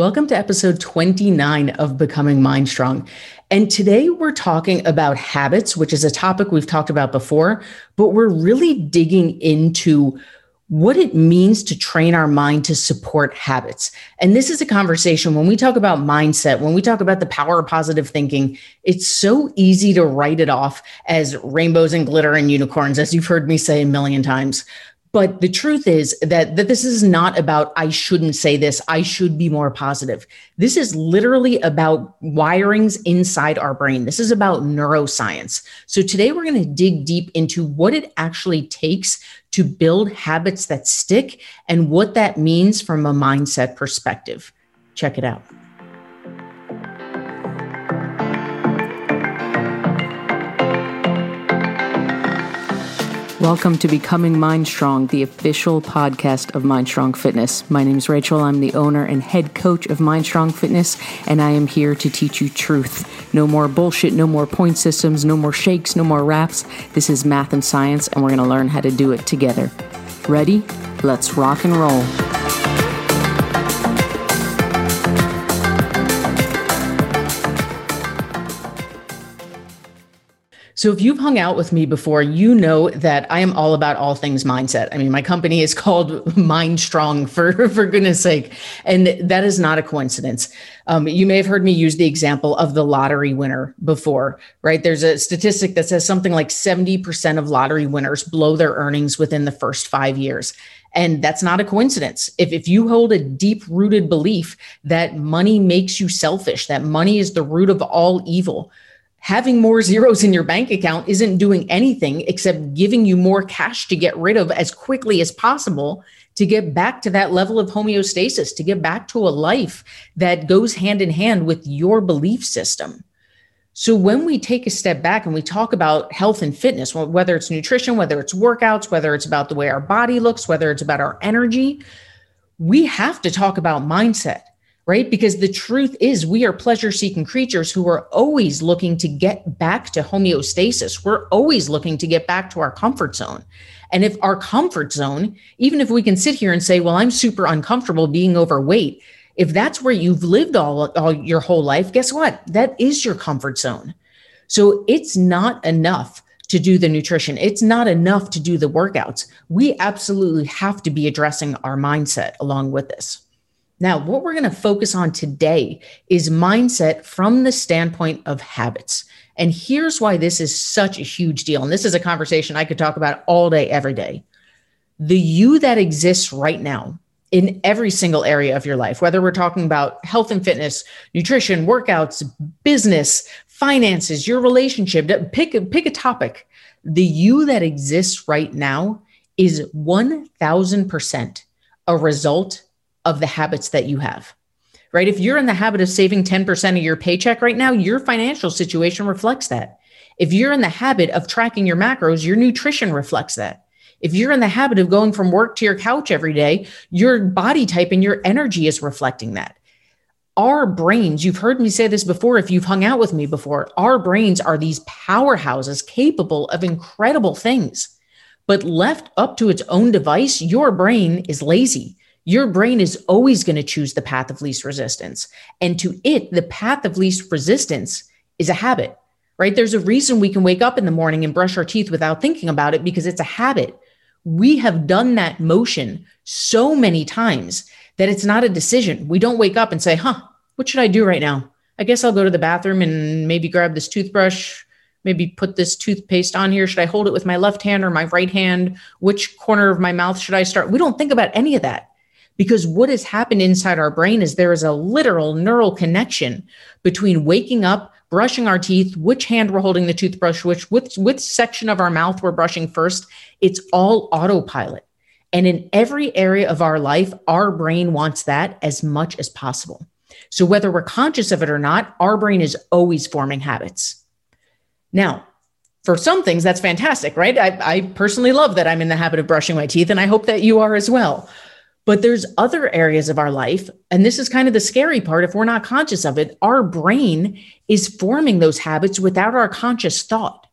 Welcome to episode 29 of Becoming Mind Strong. And today we're talking about habits, which is a topic we've talked about before, but we're really digging into what it means to train our mind to support habits. And this is a conversation when we talk about mindset, when we talk about the power of positive thinking, it's so easy to write it off as rainbows and glitter and unicorns, as you've heard me say a million times. But the truth is that, that this is not about, I shouldn't say this, I should be more positive. This is literally about wirings inside our brain. This is about neuroscience. So today we're going to dig deep into what it actually takes to build habits that stick and what that means from a mindset perspective. Check it out. Welcome to Becoming Mind Strong, the official podcast of Mind Strong Fitness. My name is Rachel. I'm the owner and head coach of Mind Strong Fitness, and I am here to teach you truth. No more bullshit, no more point systems, no more shakes, no more wraps. This is math and science, and we're going to learn how to do it together. Ready? Let's rock and roll. So, if you've hung out with me before, you know that I am all about all things mindset. I mean, my company is called Mind Strong for, for goodness sake. And that is not a coincidence. Um, you may have heard me use the example of the lottery winner before, right? There's a statistic that says something like 70% of lottery winners blow their earnings within the first five years. And that's not a coincidence. If, if you hold a deep rooted belief that money makes you selfish, that money is the root of all evil, having more zeros in your bank account isn't doing anything except giving you more cash to get rid of as quickly as possible to get back to that level of homeostasis, to get back to a life that goes hand in hand with your belief system. So, when we take a step back and we talk about health and fitness, whether it's nutrition, whether it's workouts, whether it's about the way our body looks, whether it's about our energy, we have to talk about mindset right? Because the truth is, we are pleasure seeking creatures who are always looking to get back to homeostasis. We're always looking to get back to our comfort zone. And if our comfort zone, even if we can sit here and say, well, I'm super uncomfortable being overweight, if that's where you've lived all, all your whole life, guess what? That is your comfort zone. So it's not enough to do the nutrition. It's not enough to do the workouts. We absolutely have to be addressing our mindset along with this. Now, what we're going to focus on today is mindset from the standpoint of habits. And here's why this is such a huge deal. And this is a conversation I could talk about all day, every day. The you that exists right now in every single area of your life, whether we're talking about health and fitness, nutrition, workouts, business, finances, your relationship, pick, pick a topic. The you that exists right now is 1000% a result of the habits that you have, right? If you're in the habit of saving 10% of your paycheck right now, your financial situation reflects that. If you're in the habit of tracking your macros, your nutrition reflects that. If you're in the habit of going from work to your couch every day, your body type and your energy is reflecting that. Our brains, you've heard me say this before if you've hung out with me before, our brains are these powerhouses capable of incredible things. But left up to its own device, your brain is lazy your brain is always going to choose the path of least resistance. And to it, the path of least resistance is a habit, right? There's a reason we can wake up in the morning and brush our teeth without thinking about it because it's a habit. We have done that motion so many times that it's not a decision. We don't wake up and say, huh, what should I do right now? I guess I'll go to the bathroom and maybe grab this toothbrush, maybe put this toothpaste on here. Should I hold it with my left hand or my right hand? Which corner of my mouth should I start? We don't think about any of that because what has happened inside our brain is there is a literal neural connection between waking up, brushing our teeth, which hand we're holding the toothbrush, which which, which section of our mouth we're brushing first. It's all autopilot. And in every area of our life, our brain wants that as much as possible. So whether we're conscious of it or not, our brain is always forming habits. Now, for some things, that's fantastic, right? I, I personally love that I'm in the habit of brushing my teeth, and I hope that you are as well. But there's other areas of our life, and this is kind of the scary part if we're not conscious of it. Our brain is forming those habits without our conscious thought.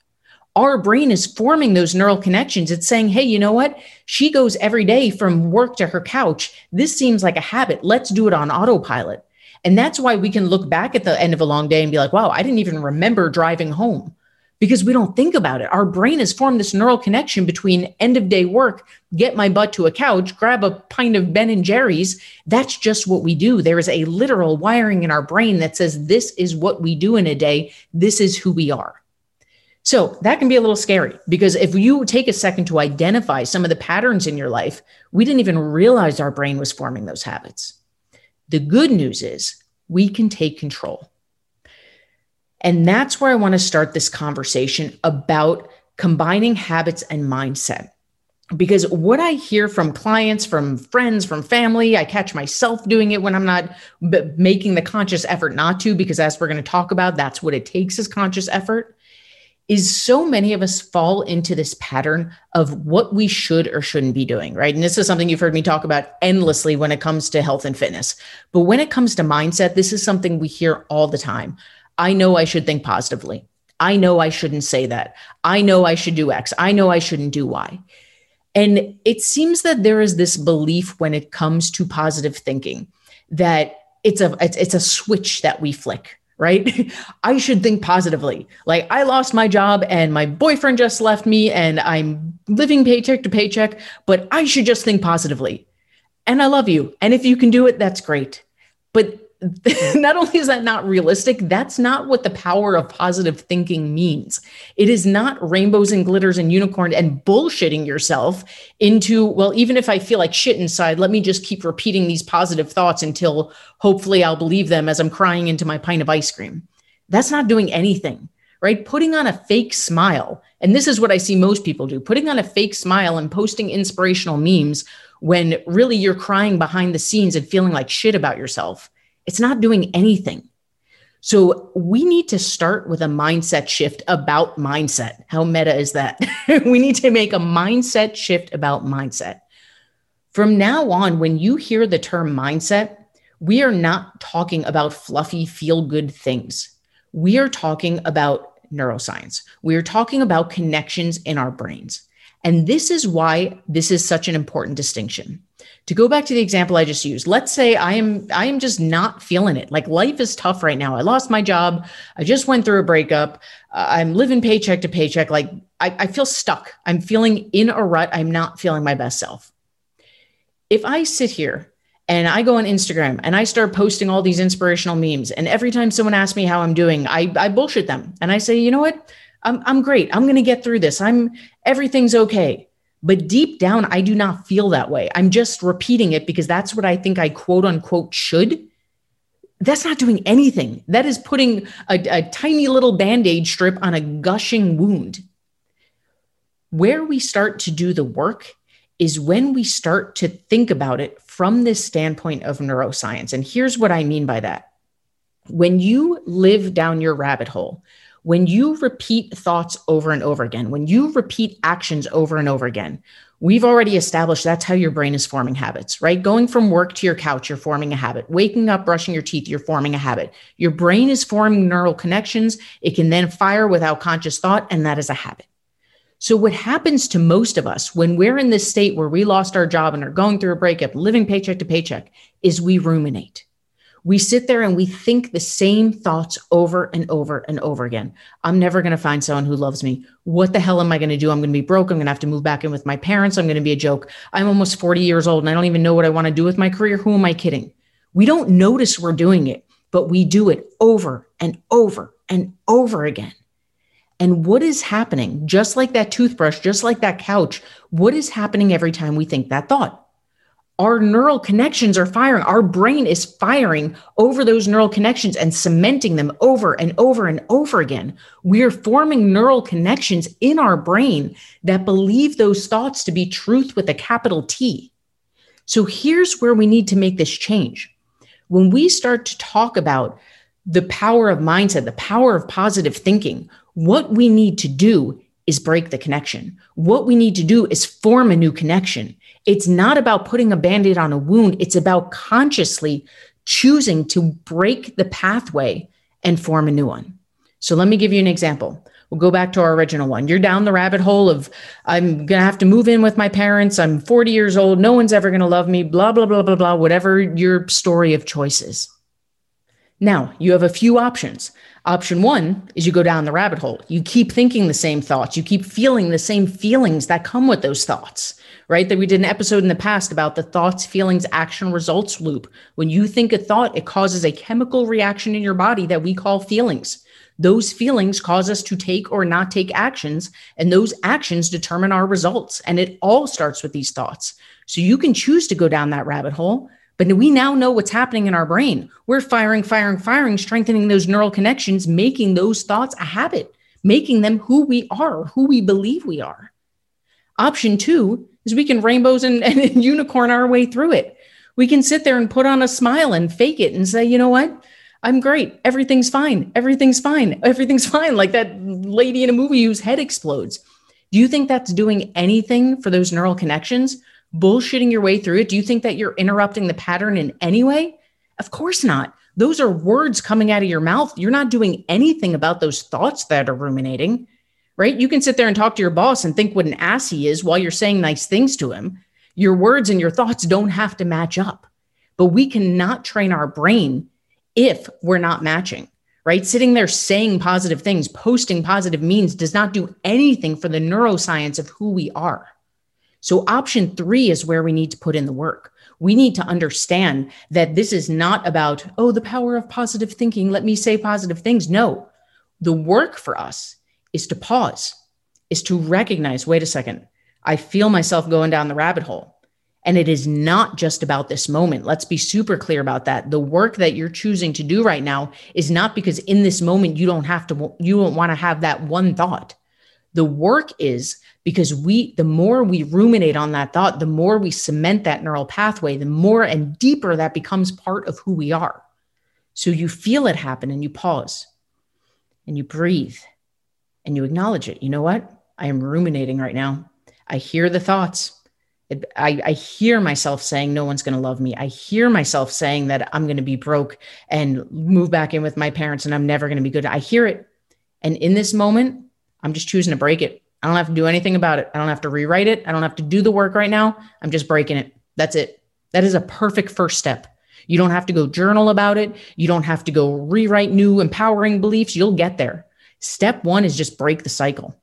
Our brain is forming those neural connections. It's saying, hey, you know what? She goes every day from work to her couch. This seems like a habit. Let's do it on autopilot. And that's why we can look back at the end of a long day and be like, wow, I didn't even remember driving home because we don't think about it. Our brain has formed this neural connection between end of day work, get my butt to a couch, grab a pint of Ben and Jerry's. That's just what we do. There is a literal wiring in our brain that says this is what we do in a day. This is who we are. So that can be a little scary because if you take a second to identify some of the patterns in your life, we didn't even realize our brain was forming those habits. The good news is we can take control. And that's where I want to start this conversation about combining habits and mindset. Because what I hear from clients, from friends, from family, I catch myself doing it when I'm not making the conscious effort not to, because as we're going to talk about, that's what it takes is conscious effort. Is so many of us fall into this pattern of what we should or shouldn't be doing, right? And this is something you've heard me talk about endlessly when it comes to health and fitness. But when it comes to mindset, this is something we hear all the time. I know I should think positively. I know I shouldn't say that. I know I should do X. I know I shouldn't do Y. And it seems that there is this belief when it comes to positive thinking that it's a it's, it's a switch that we flick, right? I should think positively. Like I lost my job and my boyfriend just left me and I'm living paycheck to paycheck, but I should just think positively. And I love you. And if you can do it, that's great. But not only is that not realistic, that's not what the power of positive thinking means. It is not rainbows and glitters and unicorn and bullshitting yourself into, well, even if I feel like shit inside, let me just keep repeating these positive thoughts until hopefully I'll believe them as I'm crying into my pint of ice cream. That's not doing anything, right? Putting on a fake smile. And this is what I see most people do putting on a fake smile and posting inspirational memes when really you're crying behind the scenes and feeling like shit about yourself it's not doing anything. So we need to start with a mindset shift about mindset. How meta is that? we need to make a mindset shift about mindset. From now on, when you hear the term mindset, we are not talking about fluffy, feel good things. We are talking about neuroscience. We are talking about connections in our brains. And this is why this is such an important distinction to go back to the example I just used, let's say I am I am just not feeling it. Like life is tough right now. I lost my job. I just went through a breakup. Uh, I'm living paycheck to paycheck. Like I, I feel stuck. I'm feeling in a rut. I'm not feeling my best self. If I sit here and I go on Instagram and I start posting all these inspirational memes, and every time someone asks me how I'm doing, I, I bullshit them and I say, you know what? I'm, I'm great. I'm going to get through this. I'm everything's okay. But deep down, I do not feel that way. I'm just repeating it because that's what I think I quote unquote should. That's not doing anything. That is putting a, a tiny little band aid strip on a gushing wound. Where we start to do the work is when we start to think about it from this standpoint of neuroscience. And here's what I mean by that. When you live down your rabbit hole, when you repeat thoughts over and over again, when you repeat actions over and over again, we've already established that's how your brain is forming habits, right? Going from work to your couch, you're forming a habit. Waking up, brushing your teeth, you're forming a habit. Your brain is forming neural connections. It can then fire without conscious thought, and that is a habit. So, what happens to most of us when we're in this state where we lost our job and are going through a breakup, living paycheck to paycheck, is we ruminate we sit there and we think the same thoughts over and over and over again. I'm never going to find someone who loves me. What the hell am I going to do? I'm going to be broke. I'm going to have to move back in with my parents. I'm going to be a joke. I'm almost 40 years old and I don't even know what I want to do with my career. Who am I kidding? We don't notice we're doing it, but we do it over and over and over again. And what is happening, just like that toothbrush, just like that couch, what is happening every time we think that thought? Our neural connections are firing. Our brain is firing over those neural connections and cementing them over and over and over again. We're forming neural connections in our brain that believe those thoughts to be truth with a capital T. So here's where we need to make this change. When we start to talk about the power of mindset, the power of positive thinking, what we need to do is break the connection. What we need to do is form a new connection. It's not about putting a band aid on a wound, it's about consciously choosing to break the pathway and form a new one. So let me give you an example. We'll go back to our original one. You're down the rabbit hole of, I'm going to have to move in with my parents. I'm 40 years old. No one's ever going to love me, blah, blah, blah, blah, blah, whatever your story of choice is. Now, you have a few options. Option one is you go down the rabbit hole. You keep thinking the same thoughts. You keep feeling the same feelings that come with those thoughts, right? That we did an episode in the past about the thoughts, feelings, action, results loop. When you think a thought, it causes a chemical reaction in your body that we call feelings. Those feelings cause us to take or not take actions, and those actions determine our results. And it all starts with these thoughts. So you can choose to go down that rabbit hole but we now know what's happening in our brain. We're firing, firing, firing, strengthening those neural connections, making those thoughts a habit, making them who we are, who we believe we are. Option two is we can rainbows and, and unicorn our way through it. We can sit there and put on a smile and fake it and say, you know what? I'm great. Everything's fine. Everything's fine. Everything's fine. Like that lady in a movie whose head explodes. Do you think that's doing anything for those neural connections? Bullshitting your way through it? Do you think that you're interrupting the pattern in any way? Of course not. Those are words coming out of your mouth. You're not doing anything about those thoughts that are ruminating, right? You can sit there and talk to your boss and think what an ass he is while you're saying nice things to him. Your words and your thoughts don't have to match up, but we cannot train our brain if we're not matching, right? Sitting there saying positive things, posting positive means does not do anything for the neuroscience of who we are. So, option three is where we need to put in the work. We need to understand that this is not about, oh, the power of positive thinking. Let me say positive things. No, the work for us is to pause, is to recognize wait a second, I feel myself going down the rabbit hole. And it is not just about this moment. Let's be super clear about that. The work that you're choosing to do right now is not because in this moment you don't have to, you don't want to have that one thought. The work is because we the more we ruminate on that thought the more we cement that neural pathway the more and deeper that becomes part of who we are. So you feel it happen and you pause and you breathe and you acknowledge it. You know what? I am ruminating right now. I hear the thoughts. It, I, I hear myself saying no one's going to love me. I hear myself saying that i'm going to be broke and move back in with my parents and i'm never going to be good. I hear it. And in this moment i'm just choosing to break it I don't have to do anything about it. I don't have to rewrite it. I don't have to do the work right now. I'm just breaking it. That's it. That is a perfect first step. You don't have to go journal about it. You don't have to go rewrite new empowering beliefs. You'll get there. Step one is just break the cycle,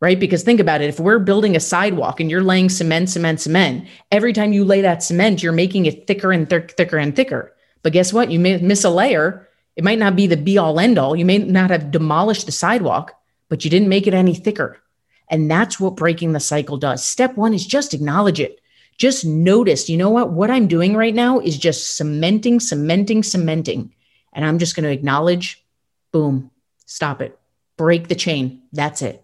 right? Because think about it. If we're building a sidewalk and you're laying cement, cement, cement, every time you lay that cement, you're making it thicker and th- thicker and thicker. But guess what? You may miss a layer. It might not be the be all end all. You may not have demolished the sidewalk, but you didn't make it any thicker. And that's what breaking the cycle does. Step one is just acknowledge it. Just notice, you know what? What I'm doing right now is just cementing, cementing, cementing. And I'm just going to acknowledge, boom, stop it, break the chain. That's it.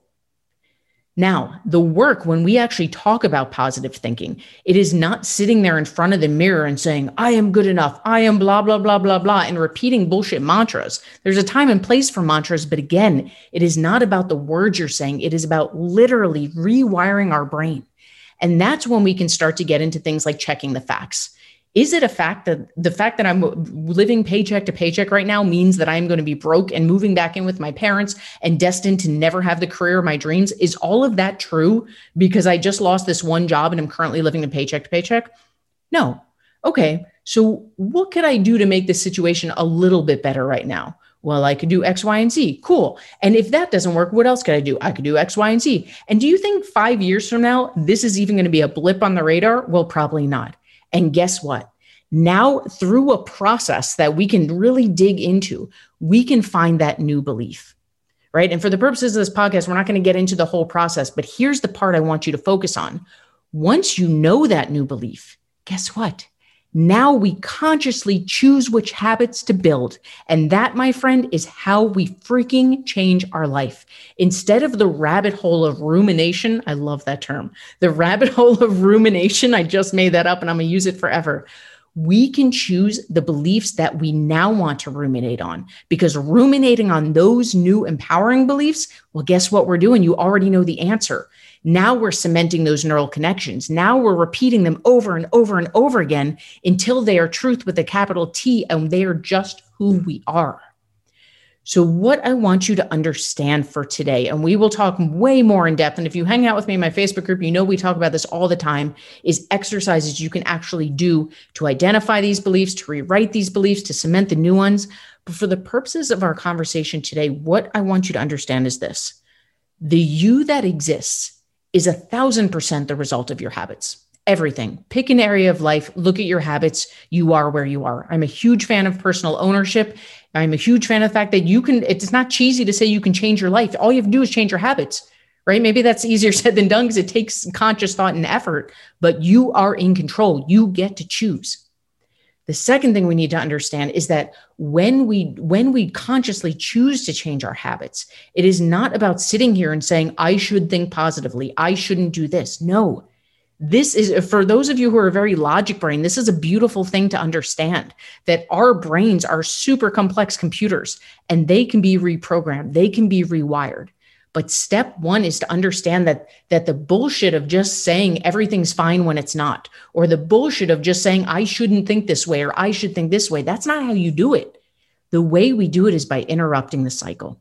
Now, the work, when we actually talk about positive thinking, it is not sitting there in front of the mirror and saying, I am good enough. I am blah, blah, blah, blah, blah, and repeating bullshit mantras. There's a time and place for mantras, but again, it is not about the words you're saying. It is about literally rewiring our brain. And that's when we can start to get into things like checking the facts. Is it a fact that the fact that I'm living paycheck to paycheck right now means that I'm going to be broke and moving back in with my parents and destined to never have the career of my dreams? Is all of that true because I just lost this one job and I'm currently living in paycheck to paycheck? No. Okay. So what could I do to make this situation a little bit better right now? Well, I could do X, Y, and Z. Cool. And if that doesn't work, what else could I do? I could do X, Y, and Z. And do you think five years from now, this is even going to be a blip on the radar? Well, probably not. And guess what? Now, through a process that we can really dig into, we can find that new belief. Right. And for the purposes of this podcast, we're not going to get into the whole process, but here's the part I want you to focus on. Once you know that new belief, guess what? Now we consciously choose which habits to build. And that, my friend, is how we freaking change our life. Instead of the rabbit hole of rumination, I love that term, the rabbit hole of rumination, I just made that up and I'm going to use it forever we can choose the beliefs that we now want to ruminate on because ruminating on those new empowering beliefs, well, guess what we're doing? You already know the answer. Now we're cementing those neural connections. Now we're repeating them over and over and over again until they are truth with a capital T and they are just who we are. So, what I want you to understand for today, and we will talk way more in depth. And if you hang out with me in my Facebook group, you know we talk about this all the time is exercises you can actually do to identify these beliefs, to rewrite these beliefs, to cement the new ones. But for the purposes of our conversation today, what I want you to understand is this the you that exists is a thousand percent the result of your habits everything. Pick an area of life, look at your habits. You are where you are. I'm a huge fan of personal ownership. I'm a huge fan of the fact that you can, it's not cheesy to say you can change your life. All you have to do is change your habits, right? Maybe that's easier said than done because it takes conscious thought and effort, but you are in control. You get to choose. The second thing we need to understand is that when we when we consciously choose to change our habits, it is not about sitting here and saying I should think positively. I shouldn't do this. No this is for those of you who are very logic brain this is a beautiful thing to understand that our brains are super complex computers and they can be reprogrammed they can be rewired but step 1 is to understand that that the bullshit of just saying everything's fine when it's not or the bullshit of just saying I shouldn't think this way or I should think this way that's not how you do it the way we do it is by interrupting the cycle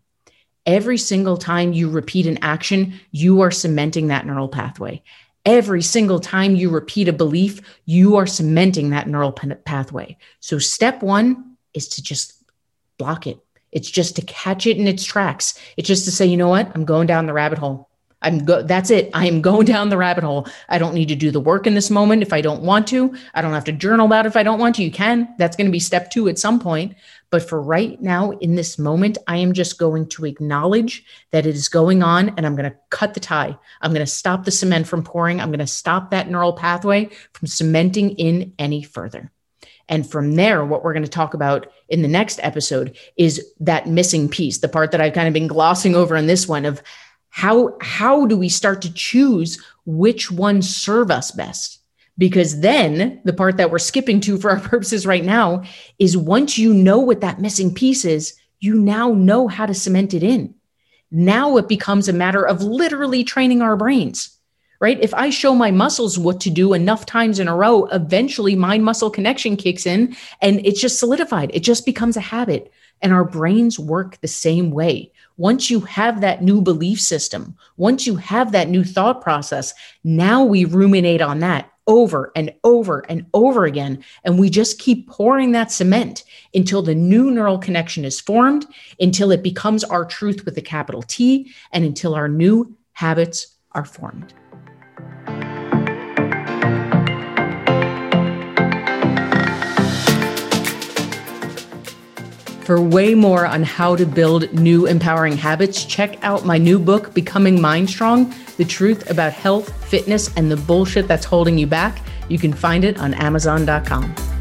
every single time you repeat an action you are cementing that neural pathway every single time you repeat a belief, you are cementing that neural pathway. So, step one is to just block it. It's just to catch it in its tracks. It's just to say, you know what? I'm going down the rabbit hole. I'm go that's it. I am going down the rabbit hole. I don't need to do the work in this moment if I don't want to. I don't have to journal about if I don't want to. You can. That's going to be step 2 at some point. But for right now in this moment, I am just going to acknowledge that it is going on and I'm going to cut the tie. I'm going to stop the cement from pouring. I'm going to stop that neural pathway from cementing in any further. And from there, what we're going to talk about in the next episode is that missing piece, the part that I've kind of been glossing over in this one of how how do we start to choose which ones serve us best? Because then the part that we're skipping to for our purposes right now is once you know what that missing piece is you now know how to cement it in. Now it becomes a matter of literally training our brains right if i show my muscles what to do enough times in a row eventually mind muscle connection kicks in and it's just solidified it just becomes a habit and our brains work the same way once you have that new belief system, once you have that new thought process, now we ruminate on that over and over and over again. And we just keep pouring that cement until the new neural connection is formed, until it becomes our truth with a capital T, and until our new habits are formed. For way more on how to build new empowering habits, check out my new book, Becoming Mind Strong The Truth About Health, Fitness, and the Bullshit That's Holding You Back. You can find it on Amazon.com.